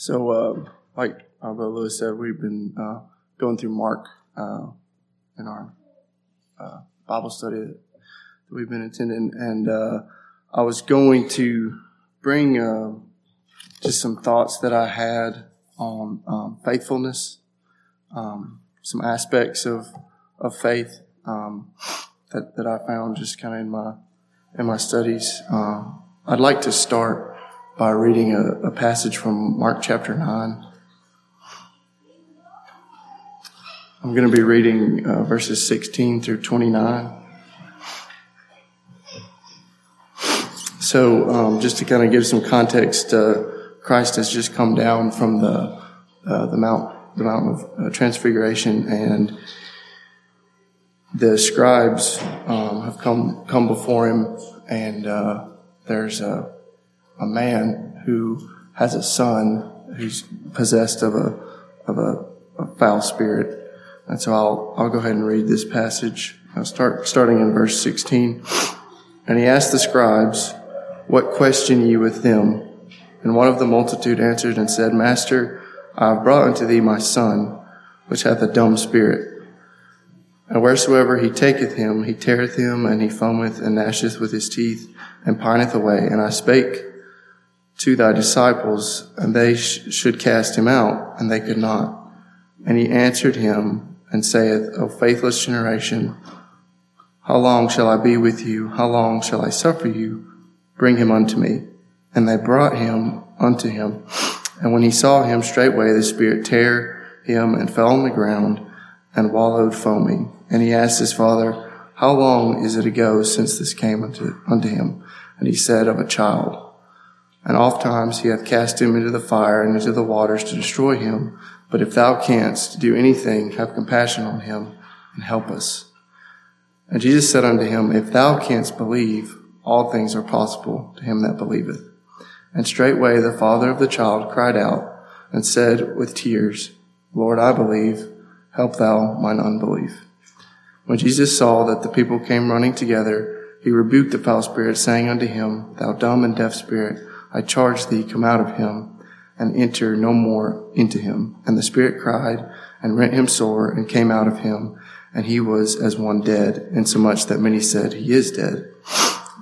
So, uh, like brother Lewis said, we've been uh, going through Mark uh, in our uh, Bible study that we've been attending, and uh, I was going to bring uh, just some thoughts that I had on um, faithfulness, um, some aspects of of faith um, that that I found just kind of in my in my studies. I'd like to start by reading a, a passage from Mark chapter 9. I'm going to be reading uh, verses 16 through 29. So, um, just to kind of give some context, uh, Christ has just come down from the uh, the mount the mountain of uh, transfiguration, and the scribes um, have come come before him, and uh, there's a a man who has a son who's possessed of a of a, a foul spirit. And so I'll I'll go ahead and read this passage. I'll start starting in verse 16. And he asked the scribes, What question ye with them? And one of the multitude answered and said, Master, I have brought unto thee my son, which hath a dumb spirit. And wheresoever he taketh him, he teareth him, and he foameth and gnasheth with his teeth, and pineth away. And I spake to thy disciples, and they sh- should cast him out, and they could not. And he answered him and saith, O faithless generation, how long shall I be with you? How long shall I suffer you? Bring him unto me. And they brought him unto him. And when he saw him, straightway the Spirit tear him and fell on the ground and wallowed foaming. And he asked his father, How long is it ago since this came unto, unto him? And he said, Of a child and oft times he hath cast him into the fire and into the waters to destroy him. But if thou canst do anything, have compassion on him and help us. And Jesus said unto him, If thou canst believe, all things are possible to him that believeth. And straightway the father of the child cried out and said with tears, Lord, I believe, help thou mine unbelief. When Jesus saw that the people came running together, he rebuked the foul spirit, saying unto him, Thou dumb and deaf spirit, I charge thee, come out of him and enter no more into him. And the spirit cried and rent him sore and came out of him. And he was as one dead, insomuch that many said, He is dead.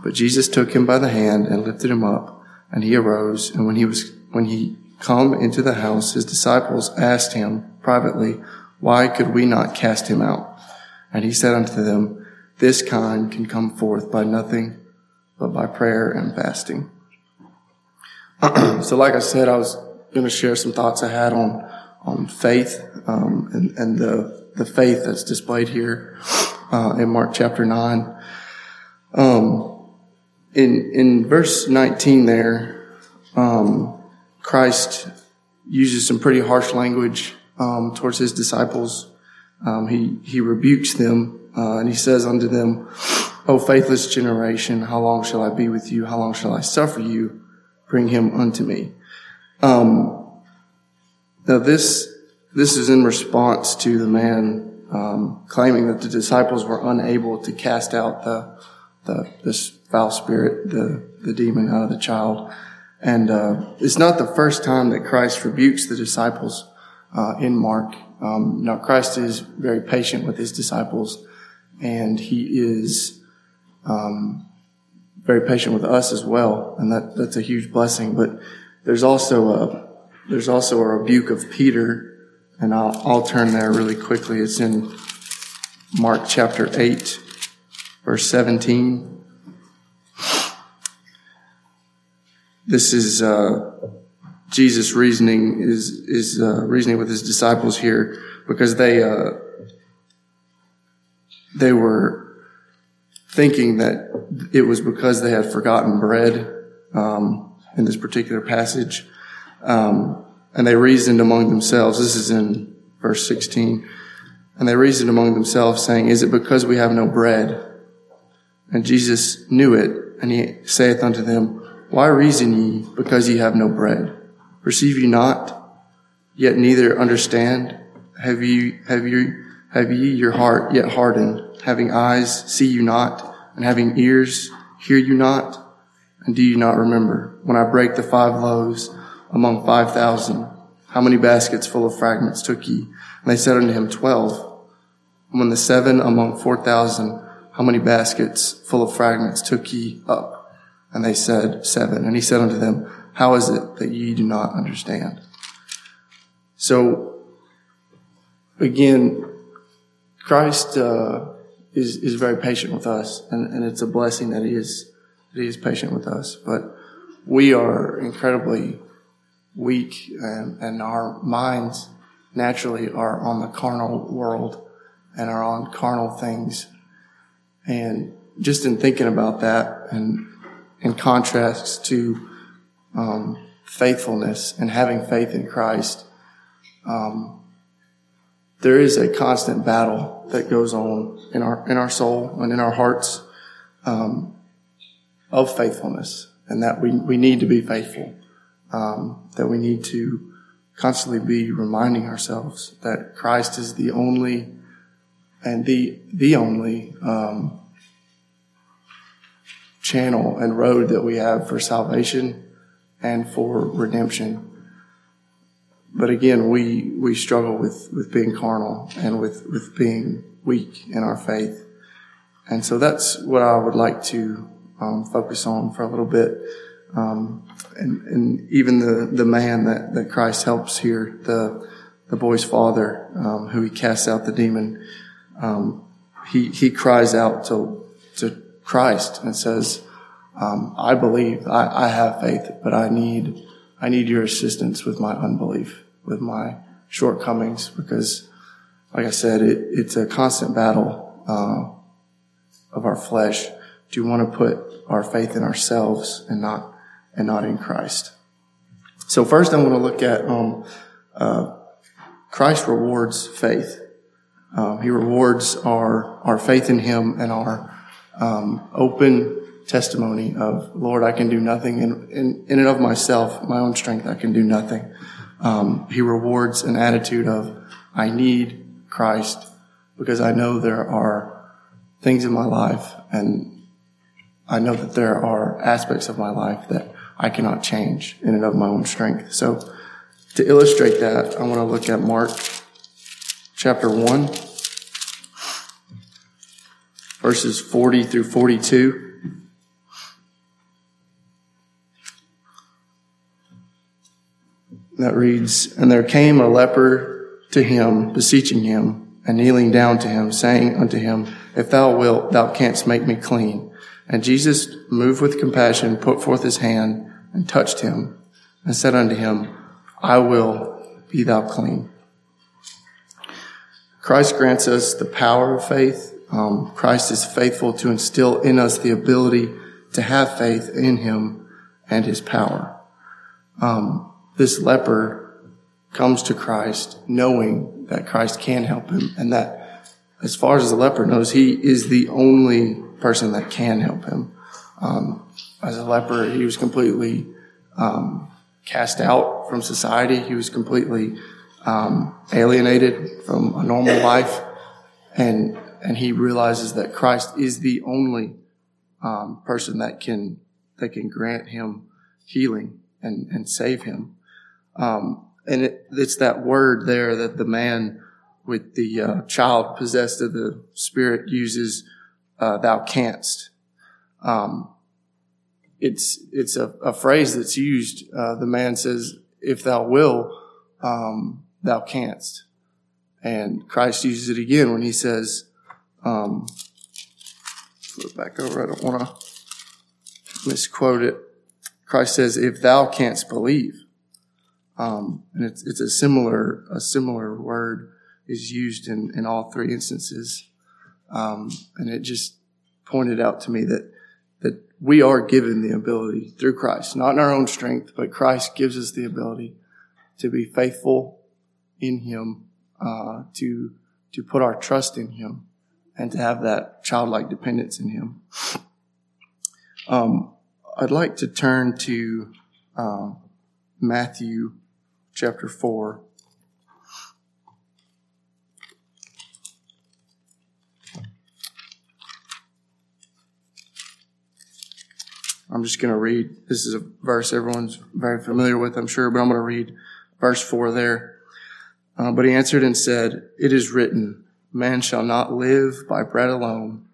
But Jesus took him by the hand and lifted him up, and he arose. And when he was, when he come into the house, his disciples asked him privately, Why could we not cast him out? And he said unto them, This kind can come forth by nothing but by prayer and fasting. so, like I said, I was going to share some thoughts I had on on faith um, and, and, the the faith that's displayed here uh, in Mark chapter nine. Um, in in verse nineteen, there, um, Christ uses some pretty harsh language um, towards his disciples. Um, he he rebukes them uh, and he says unto them, "O faithless generation, how long shall I be with you? How long shall I suffer you?" Bring him unto me. Um, now this, this is in response to the man, um, claiming that the disciples were unable to cast out the, the, this foul spirit, the, the demon out of the child. And, uh, it's not the first time that Christ rebukes the disciples, uh, in Mark. Um, now Christ is very patient with his disciples and he is, um, very patient with us as well, and that, that's a huge blessing. But there's also a there's also a rebuke of Peter, and I'll, I'll turn there really quickly. It's in Mark chapter eight, verse seventeen. This is uh, Jesus' reasoning is is uh, reasoning with his disciples here because they uh, they were thinking that it was because they had forgotten bread um, in this particular passage. Um, and they reasoned among themselves. This is in verse 16. And they reasoned among themselves, saying, Is it because we have no bread? And Jesus knew it, and he saith unto them, Why reason ye because ye have no bread? Perceive ye not, yet neither understand? Have ye, have you, have ye your heart yet hardened? Having eyes, see you not? and having ears, hear you not? And do you not remember when I break the five loaves among five thousand? How many baskets full of fragments took ye? And they said unto him, Twelve. And when the seven among four thousand, how many baskets full of fragments took ye up? And they said, Seven. And he said unto them, How is it that ye do not understand? So, again, Christ uh, is is very patient with us, and, and it's a blessing that he is that he is patient with us. But we are incredibly weak, and, and our minds naturally are on the carnal world and are on carnal things. And just in thinking about that, and in contrast to um, faithfulness and having faith in Christ, um, there is a constant battle that goes on in our in our soul and in our hearts um, of faithfulness, and that we we need to be faithful. Um, that we need to constantly be reminding ourselves that Christ is the only and the the only um, channel and road that we have for salvation and for redemption. But again, we we struggle with with being carnal and with with being weak in our faith, and so that's what I would like to um, focus on for a little bit. Um, and, and even the, the man that, that Christ helps here, the, the boy's father, um, who he casts out the demon, um, he, he cries out to, to Christ and says, um, I believe, I, I have faith, but I need, I need your assistance with my unbelief, with my shortcomings, because, like I said, it, it's a constant battle, uh, of our flesh. Do you want to put our faith in ourselves and not and not in Christ. So first, I'm going to look at um, uh, Christ rewards faith. Um, he rewards our our faith in Him and our um, open testimony of Lord, I can do nothing in, in, in and of myself, my own strength, I can do nothing. Um, he rewards an attitude of I need Christ because I know there are things in my life and I know that there are aspects of my life that I cannot change in and of my own strength. So to illustrate that, I want to look at Mark chapter 1, verses 40 through 42. That reads, And there came a leper to him, beseeching him, and kneeling down to him, saying unto him, If thou wilt, thou canst make me clean. And Jesus, moved with compassion, put forth his hand and touched him and said unto him, I will be thou clean. Christ grants us the power of faith. Um, Christ is faithful to instill in us the ability to have faith in him and his power. Um, this leper comes to Christ knowing that Christ can help him and that as far as the leper knows, he is the only person that can help him. Um, as a leper, he was completely um, cast out from society. He was completely um, alienated from a normal life, and and he realizes that Christ is the only um, person that can that can grant him healing and and save him. Um, and it, it's that word there that the man with the uh, child possessed of the spirit uses, uh, "Thou canst." Um, it's it's a, a phrase that's used. Uh, the man says, "If thou will, um, thou canst," and Christ uses it again when he says, um, "Flip back over. I don't want to misquote it." Christ says, "If thou canst believe," um, and it's it's a similar a similar word is used in in all three instances, um, and it just pointed out to me that that we are given the ability through Christ, not in our own strength, but Christ gives us the ability to be faithful in Him, uh, to to put our trust in Him, and to have that childlike dependence in Him. Um, I'd like to turn to uh, Matthew chapter four. I'm just going to read. This is a verse everyone's very familiar with, I'm sure, but I'm going to read verse 4 there. Uh, but he answered and said, It is written, Man shall not live by bread alone,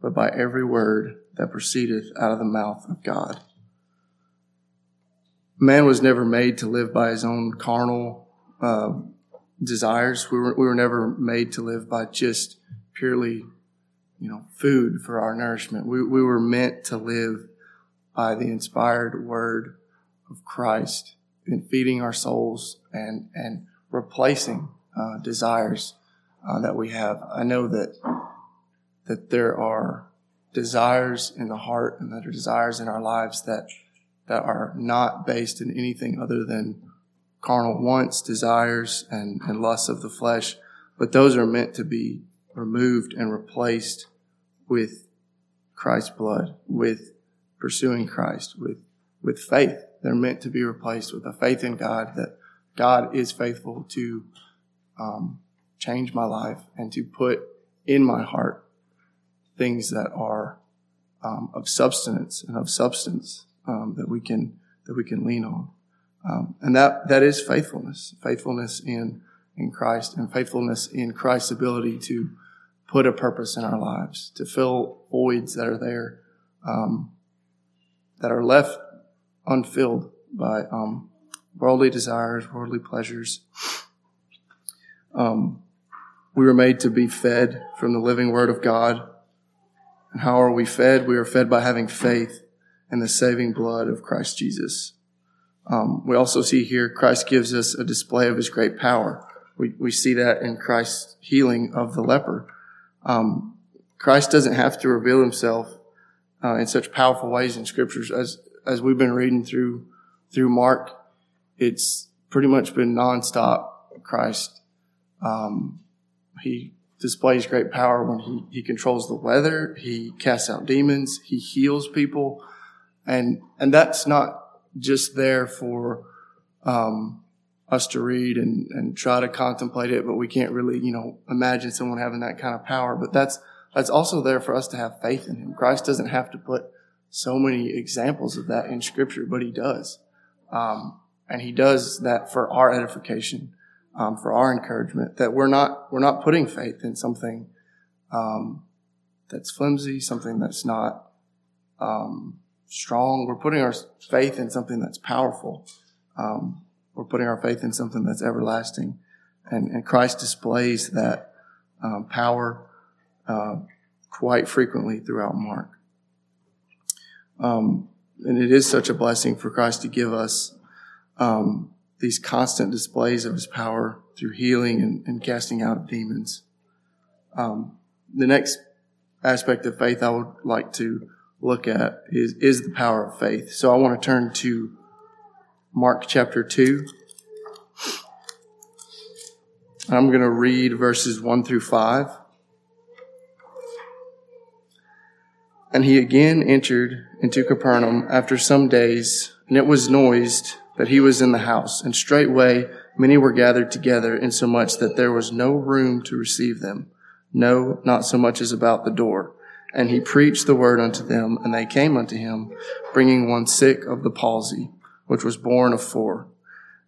but by every word that proceedeth out of the mouth of God. Man was never made to live by his own carnal uh, desires. We were, we were never made to live by just purely, you know, food for our nourishment. We, we were meant to live by the inspired word of Christ in feeding our souls and, and replacing uh, desires uh, that we have. I know that that there are desires in the heart and that are desires in our lives that that are not based in anything other than carnal wants, desires, and, and lusts of the flesh, but those are meant to be removed and replaced with Christ's blood, with pursuing Christ, with, with faith. They're meant to be replaced with a faith in God that God is faithful to um, change my life and to put in my heart things that are um, of substance and of substance um, that we can that we can lean on, um, and that that is faithfulness, faithfulness in in Christ, and faithfulness in Christ's ability to put a purpose in our lives, to fill voids that are there, um, that are left unfilled by um, worldly desires, worldly pleasures. Um, we were made to be fed from the living Word of God. And how are we fed? We are fed by having faith in the saving blood of Christ Jesus. Um, we also see here Christ gives us a display of his great power. We, we see that in Christ's healing of the leper. Um, Christ doesn't have to reveal himself uh, in such powerful ways in scriptures as as we've been reading through through Mark. It's pretty much been nonstop. Christ, um, he displays great power when he he controls the weather. He casts out demons. He heals people, and and that's not just there for um, us to read and, and try to contemplate it, but we can't really, you know, imagine someone having that kind of power. But that's that's also there for us to have faith in Him. Christ doesn't have to put so many examples of that in Scripture, but He does, um, and He does that for our edification, um, for our encouragement. That we're not we're not putting faith in something um, that's flimsy, something that's not um, strong. We're putting our faith in something that's powerful. Um, we're putting our faith in something that's everlasting. And, and Christ displays that um, power uh, quite frequently throughout Mark. Um, and it is such a blessing for Christ to give us um, these constant displays of his power through healing and, and casting out demons. Um, the next aspect of faith I would like to look at is, is the power of faith. So I want to turn to Mark chapter 2. I'm going to read verses 1 through 5. And he again entered into Capernaum after some days, and it was noised that he was in the house. And straightway many were gathered together, insomuch that there was no room to receive them, no, not so much as about the door. And he preached the word unto them, and they came unto him, bringing one sick of the palsy, which was borne of four.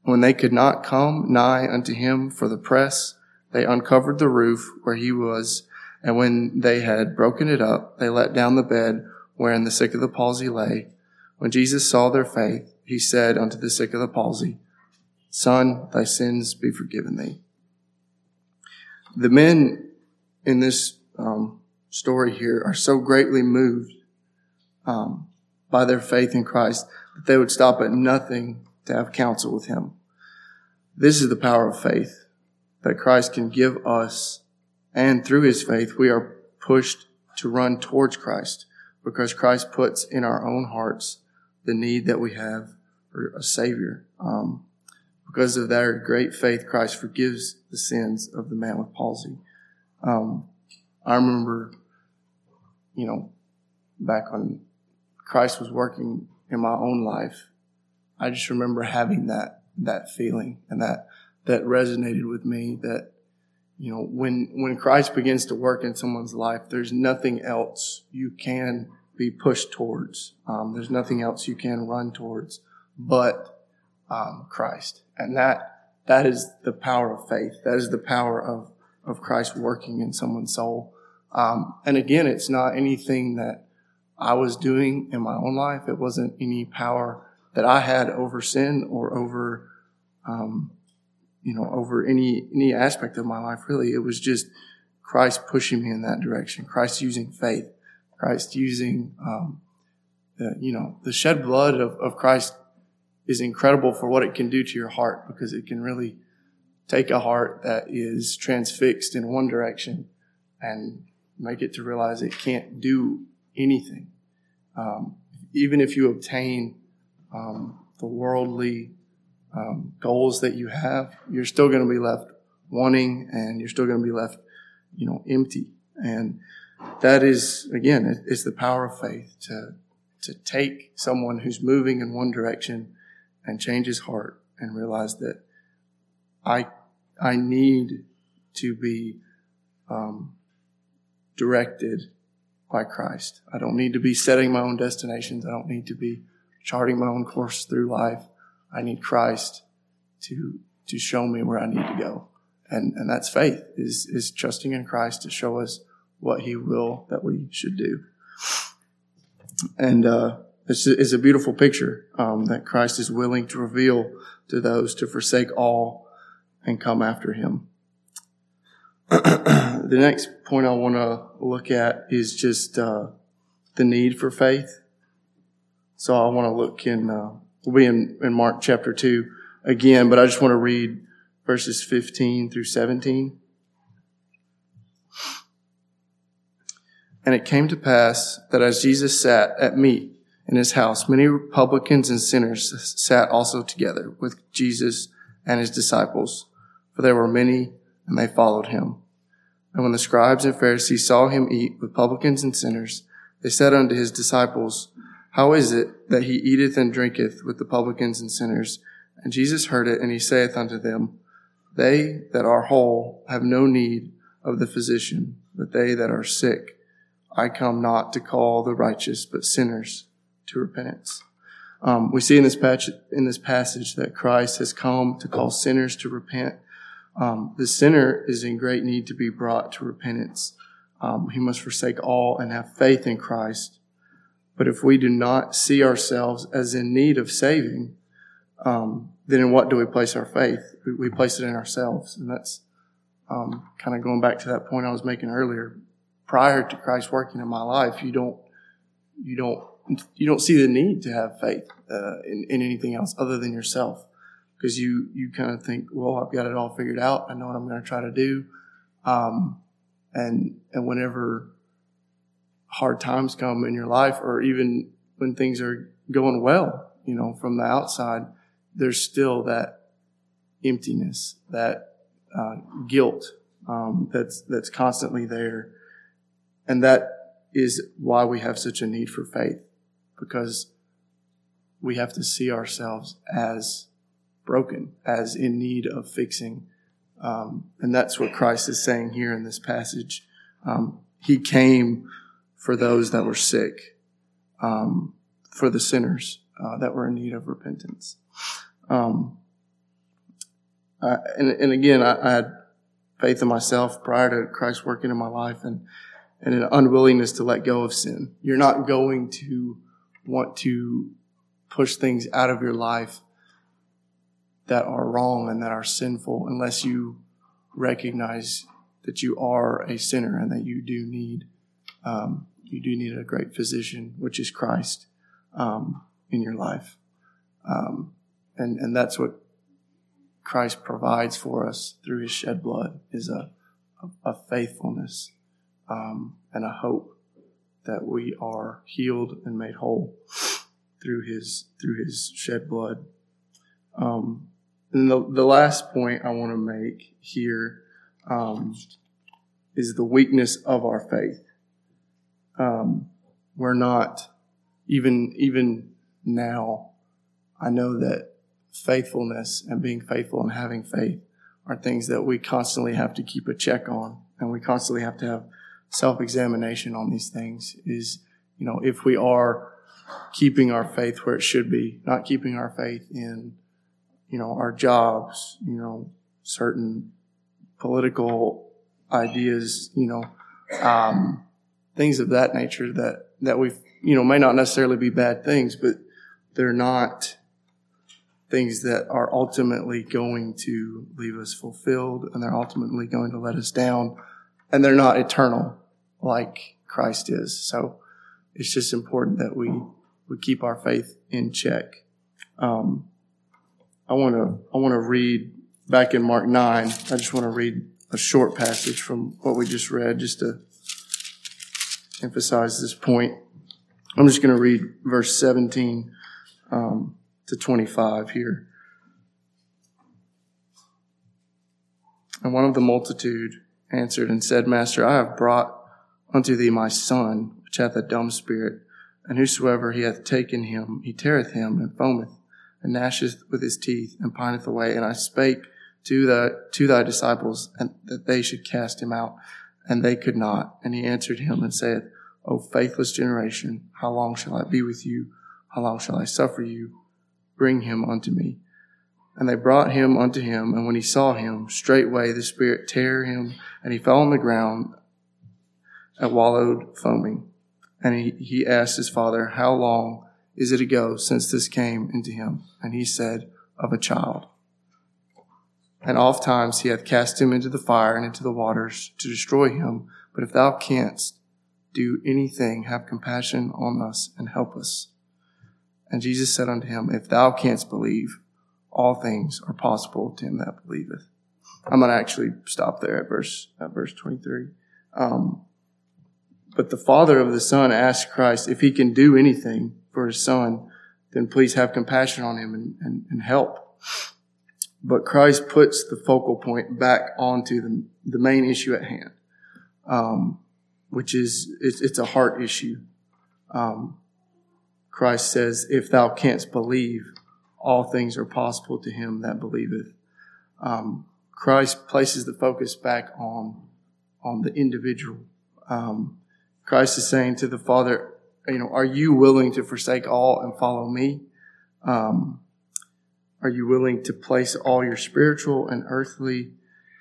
When they could not come nigh unto him for the press, they uncovered the roof where he was, and when they had broken it up, they let down the bed wherein the sick of the palsy lay. When Jesus saw their faith, he said unto the sick of the palsy, Son, thy sins be forgiven thee. The men in this um, story here are so greatly moved um, by their faith in Christ that they would stop at nothing to have counsel with him. This is the power of faith that Christ can give us, and through his faith, we are pushed to run towards Christ because Christ puts in our own hearts the need that we have for a Savior. Um, because of their great faith, Christ forgives the sins of the man with palsy. Um, I remember, you know, back when Christ was working in my own life, I just remember having that that feeling and that that resonated with me that you know when when Christ begins to work in someone's life there's nothing else you can be pushed towards. Um, there's nothing else you can run towards but um, Christ, and that that is the power of faith. That is the power of of Christ working in someone's soul. Um, and again, it's not anything that I was doing in my own life. It wasn't any power that I had over sin or over, um, you know, over any any aspect of my life. Really, it was just Christ pushing me in that direction. Christ using faith. Christ using, um, the, you know, the shed blood of, of Christ is incredible for what it can do to your heart because it can really take a heart that is transfixed in one direction and make it to realize it can't do anything. Um, even if you obtain um, the worldly um, goals that you have, you're still going to be left wanting, and you're still going to be left, you know, empty. And that is, again, it's the power of faith to to take someone who's moving in one direction and change his heart and realize that I I need to be um, directed by Christ. I don't need to be setting my own destinations. I don't need to be charting my own course through life. I need Christ to to show me where I need to go. And and that's faith is is trusting in Christ to show us what He will that we should do. And uh, it's, it's a beautiful picture um, that Christ is willing to reveal to those to forsake all and come after Him. The next point I want to look at is just uh, the need for faith. So I want to look in, uh, we'll be in, in Mark chapter 2 again, but I just want to read verses 15 through 17. And it came to pass that as Jesus sat at meat in his house, many publicans and sinners sat also together with Jesus and his disciples, for there were many and they followed him. And when the scribes and Pharisees saw him eat with publicans and sinners, they said unto his disciples, How is it that he eateth and drinketh with the publicans and sinners? And Jesus heard it, and he saith unto them, They that are whole have no need of the physician, but they that are sick. I come not to call the righteous, but sinners to repentance. Um, we see in this, patch, in this passage that Christ has come to call sinners to repent. Um, the sinner is in great need to be brought to repentance. Um, he must forsake all and have faith in Christ. But if we do not see ourselves as in need of saving, um, then in what do we place our faith? We, we place it in ourselves, and that's um, kind of going back to that point I was making earlier prior to Christ working in my life, you don't, you don't, you don't see the need to have faith uh, in, in anything else other than yourself, because you you kind of think, well, I've got it all figured out. I know what I'm going to try to do, um, and and whenever hard times come in your life, or even when things are going well, you know, from the outside, there's still that emptiness, that uh, guilt um, that's that's constantly there and that is why we have such a need for faith, because we have to see ourselves as broken, as in need of fixing. Um, and that's what Christ is saying here in this passage. Um, he came for those that were sick, um, for the sinners uh, that were in need of repentance. Um, uh, and, and, again, I, I, had faith in myself prior to Christ working in my life, and and an unwillingness to let go of sin. You're not going to want to push things out of your life that are wrong and that are sinful unless you recognize that you are a sinner and that you do need um, you do need a great physician, which is Christ, um, in your life, um, and and that's what Christ provides for us through His shed blood is a a, faithfulness um, and a hope that we are healed and made whole through his through his shed blood. Um, and the, the last point I want to make here um, is the weakness of our faith. Um, we're not even even now. I know that faithfulness and being faithful and having faith are things that we constantly have to keep a check on, and we constantly have to have self examination on these things is you know, if we are keeping our faith where it should be, not keeping our faith in, you know, our jobs, you know, certain political ideas, you know, um, things of that nature that, that we, you know, may not necessarily be bad things, but they're not things that are ultimately going to leave us fulfilled and they're ultimately going to let us down and they're not eternal like Christ is. So it's just important that we, we keep our faith in check. Um, I want to, I want to read back in Mark 9. I just want to read a short passage from what we just read just to emphasize this point. I'm just going to read verse 17 um, to 25 here. And one of the multitude answered and said, Master, I have brought unto thee my son, which hath a dumb spirit, and whosoever he hath taken him, he teareth him and foameth, and gnasheth with his teeth, and pineth away. And I spake to the to thy disciples, and that they should cast him out, and they could not. And he answered him and said, O faithless generation, how long shall I be with you? How long shall I suffer you? Bring him unto me. And they brought him unto him, and when he saw him, straightway the Spirit tear him, and he fell on the ground and wallowed foaming. And he, he asked his father, How long is it ago since this came into him? And he said, Of a child. And oft times he hath cast him into the fire and into the waters to destroy him. But if thou canst do anything, have compassion on us and help us. And Jesus said unto him, If thou canst believe, all things are possible to him that believeth. I'm going to actually stop there at verse, at verse 23. Um, but the father of the son asked Christ if he can do anything for his son, then please have compassion on him and, and, and help. But Christ puts the focal point back onto the, the main issue at hand, um, which is it's, it's, a heart issue. Um, Christ says, "If thou canst believe, all things are possible to him that believeth." Um, Christ places the focus back on on the individual. Um, Christ is saying to the Father, you know, are you willing to forsake all and follow me? Um, are you willing to place all your spiritual and earthly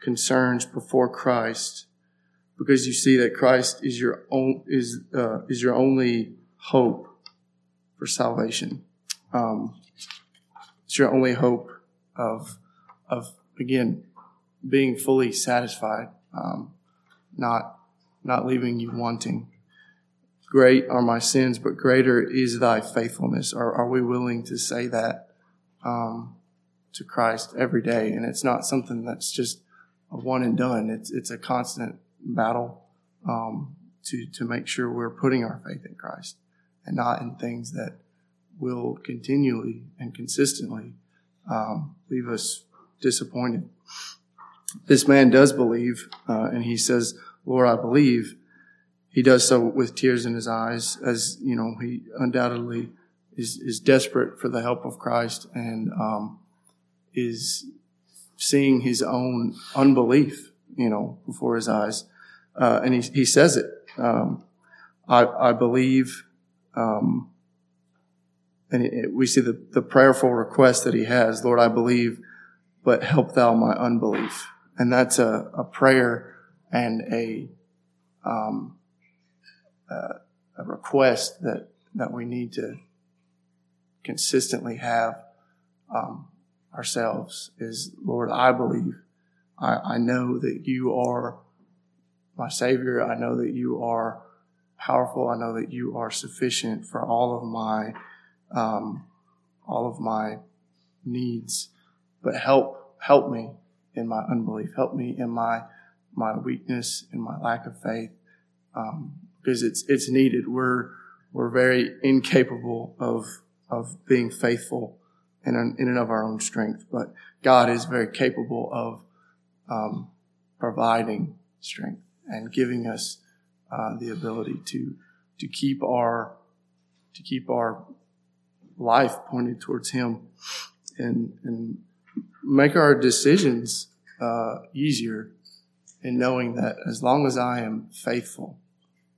concerns before Christ because you see that Christ is your own is uh, is your only hope for salvation? Um, it's your only hope of of again being fully satisfied, um, not not leaving you wanting. Great are my sins, but greater is thy faithfulness. Are, are we willing to say that um, to Christ every day. And it's not something that's just a one and done. It's it's a constant battle um, to to make sure we're putting our faith in Christ and not in things that will continually and consistently um, leave us disappointed. This man does believe, uh, and he says, "Lord, I believe." He does so with tears in his eyes, as you know, he undoubtedly is, is desperate for the help of Christ and um, is seeing his own unbelief, you know, before his eyes. Uh, and he, he says it. Um, I, I believe, um, and it, we see the, the prayerful request that he has, Lord, I believe, but help thou my unbelief. And that's a, a prayer and a, um, uh, a request that, that we need to consistently have um, ourselves is, Lord, I believe. I, I know that you are my Savior. I know that you are powerful. I know that you are sufficient for all of my um, all of my needs. But help help me in my unbelief. Help me in my my weakness, in my lack of faith, um, because it's it's needed. We're we're very incapable of of being faithful in, in and of our own strength, but God is very capable of um, providing strength and giving us uh, the ability to to keep our to keep our life pointed towards Him and and make our decisions uh, easier in knowing that as long as I am faithful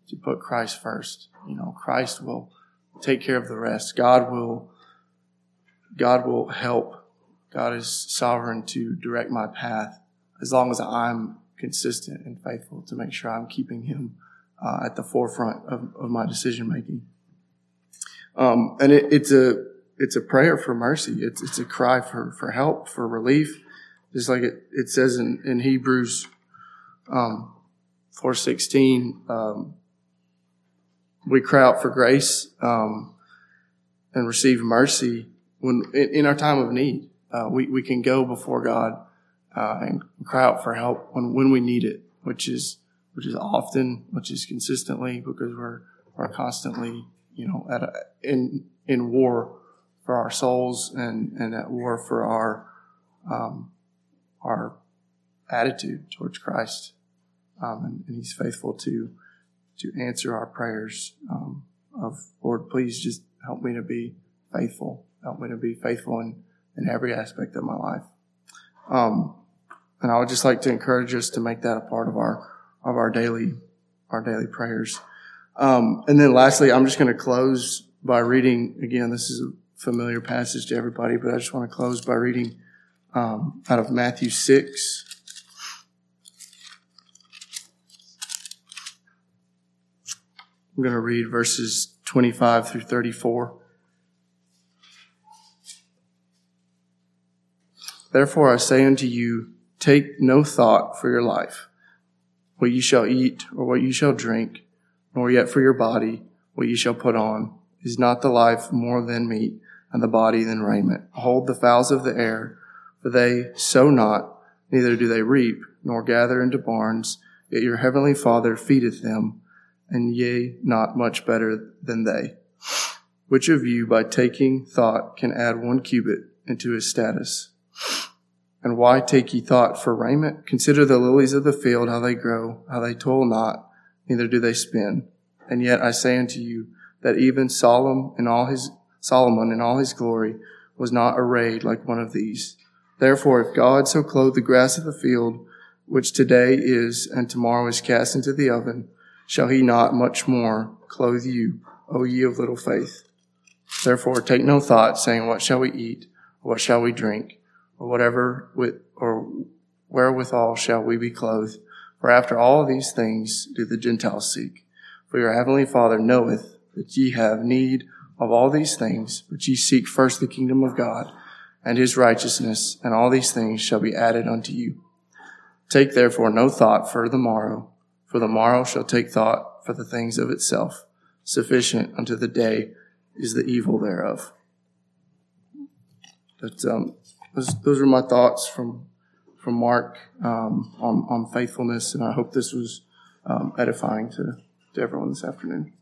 to put Christ first. You know, Christ will take care of the rest. God will, God will help. God is sovereign to direct my path as long as I'm consistent and faithful to make sure I'm keeping Him uh, at the forefront of, of my decision making. Um, and it, it's a it's a prayer for mercy. It's it's a cry for for help, for relief, just like it, it says in in Hebrews um, four sixteen. Um, we cry out for grace um, and receive mercy when in, in our time of need. Uh, we we can go before God uh, and cry out for help when when we need it, which is which is often, which is consistently, because we're we're constantly you know at a, in in war for our souls and and at war for our um, our attitude towards Christ, um, and, and He's faithful to to answer our prayers um, of Lord, please just help me to be faithful. Help me to be faithful in, in every aspect of my life. Um, and I would just like to encourage us to make that a part of our of our daily our daily prayers. Um, and then lastly, I'm just going to close by reading again. This is a familiar passage to everybody, but I just want to close by reading um, out of Matthew six. I'm going to read verses 25 through 34. Therefore I say unto you, take no thought for your life, what you shall eat or what you shall drink, nor yet for your body, what you shall put on. Is not the life more than meat, and the body than raiment? Hold the fowls of the air, for they sow not, neither do they reap, nor gather into barns, yet your heavenly Father feedeth them and ye not much better than they. Which of you, by taking thought, can add one cubit into his status? And why take ye thought for raiment? Consider the lilies of the field, how they grow, how they toil not, neither do they spin. And yet I say unto you that even Solomon in all his, Solomon in all his glory was not arrayed like one of these. Therefore, if God so clothe the grass of the field, which today is and tomorrow is cast into the oven, shall he not much more clothe you, O ye of little faith? Therefore take no thought, saying, What shall we eat? Or what shall we drink? Or whatever with, or wherewithal shall we be clothed? For after all these things do the Gentiles seek. For your heavenly Father knoweth that ye have need of all these things, but ye seek first the kingdom of God and his righteousness, and all these things shall be added unto you. Take therefore no thought for the morrow, for the morrow shall take thought for the things of itself. Sufficient unto the day is the evil thereof. But um, those, those are my thoughts from from Mark um, on on faithfulness, and I hope this was um, edifying to, to everyone this afternoon.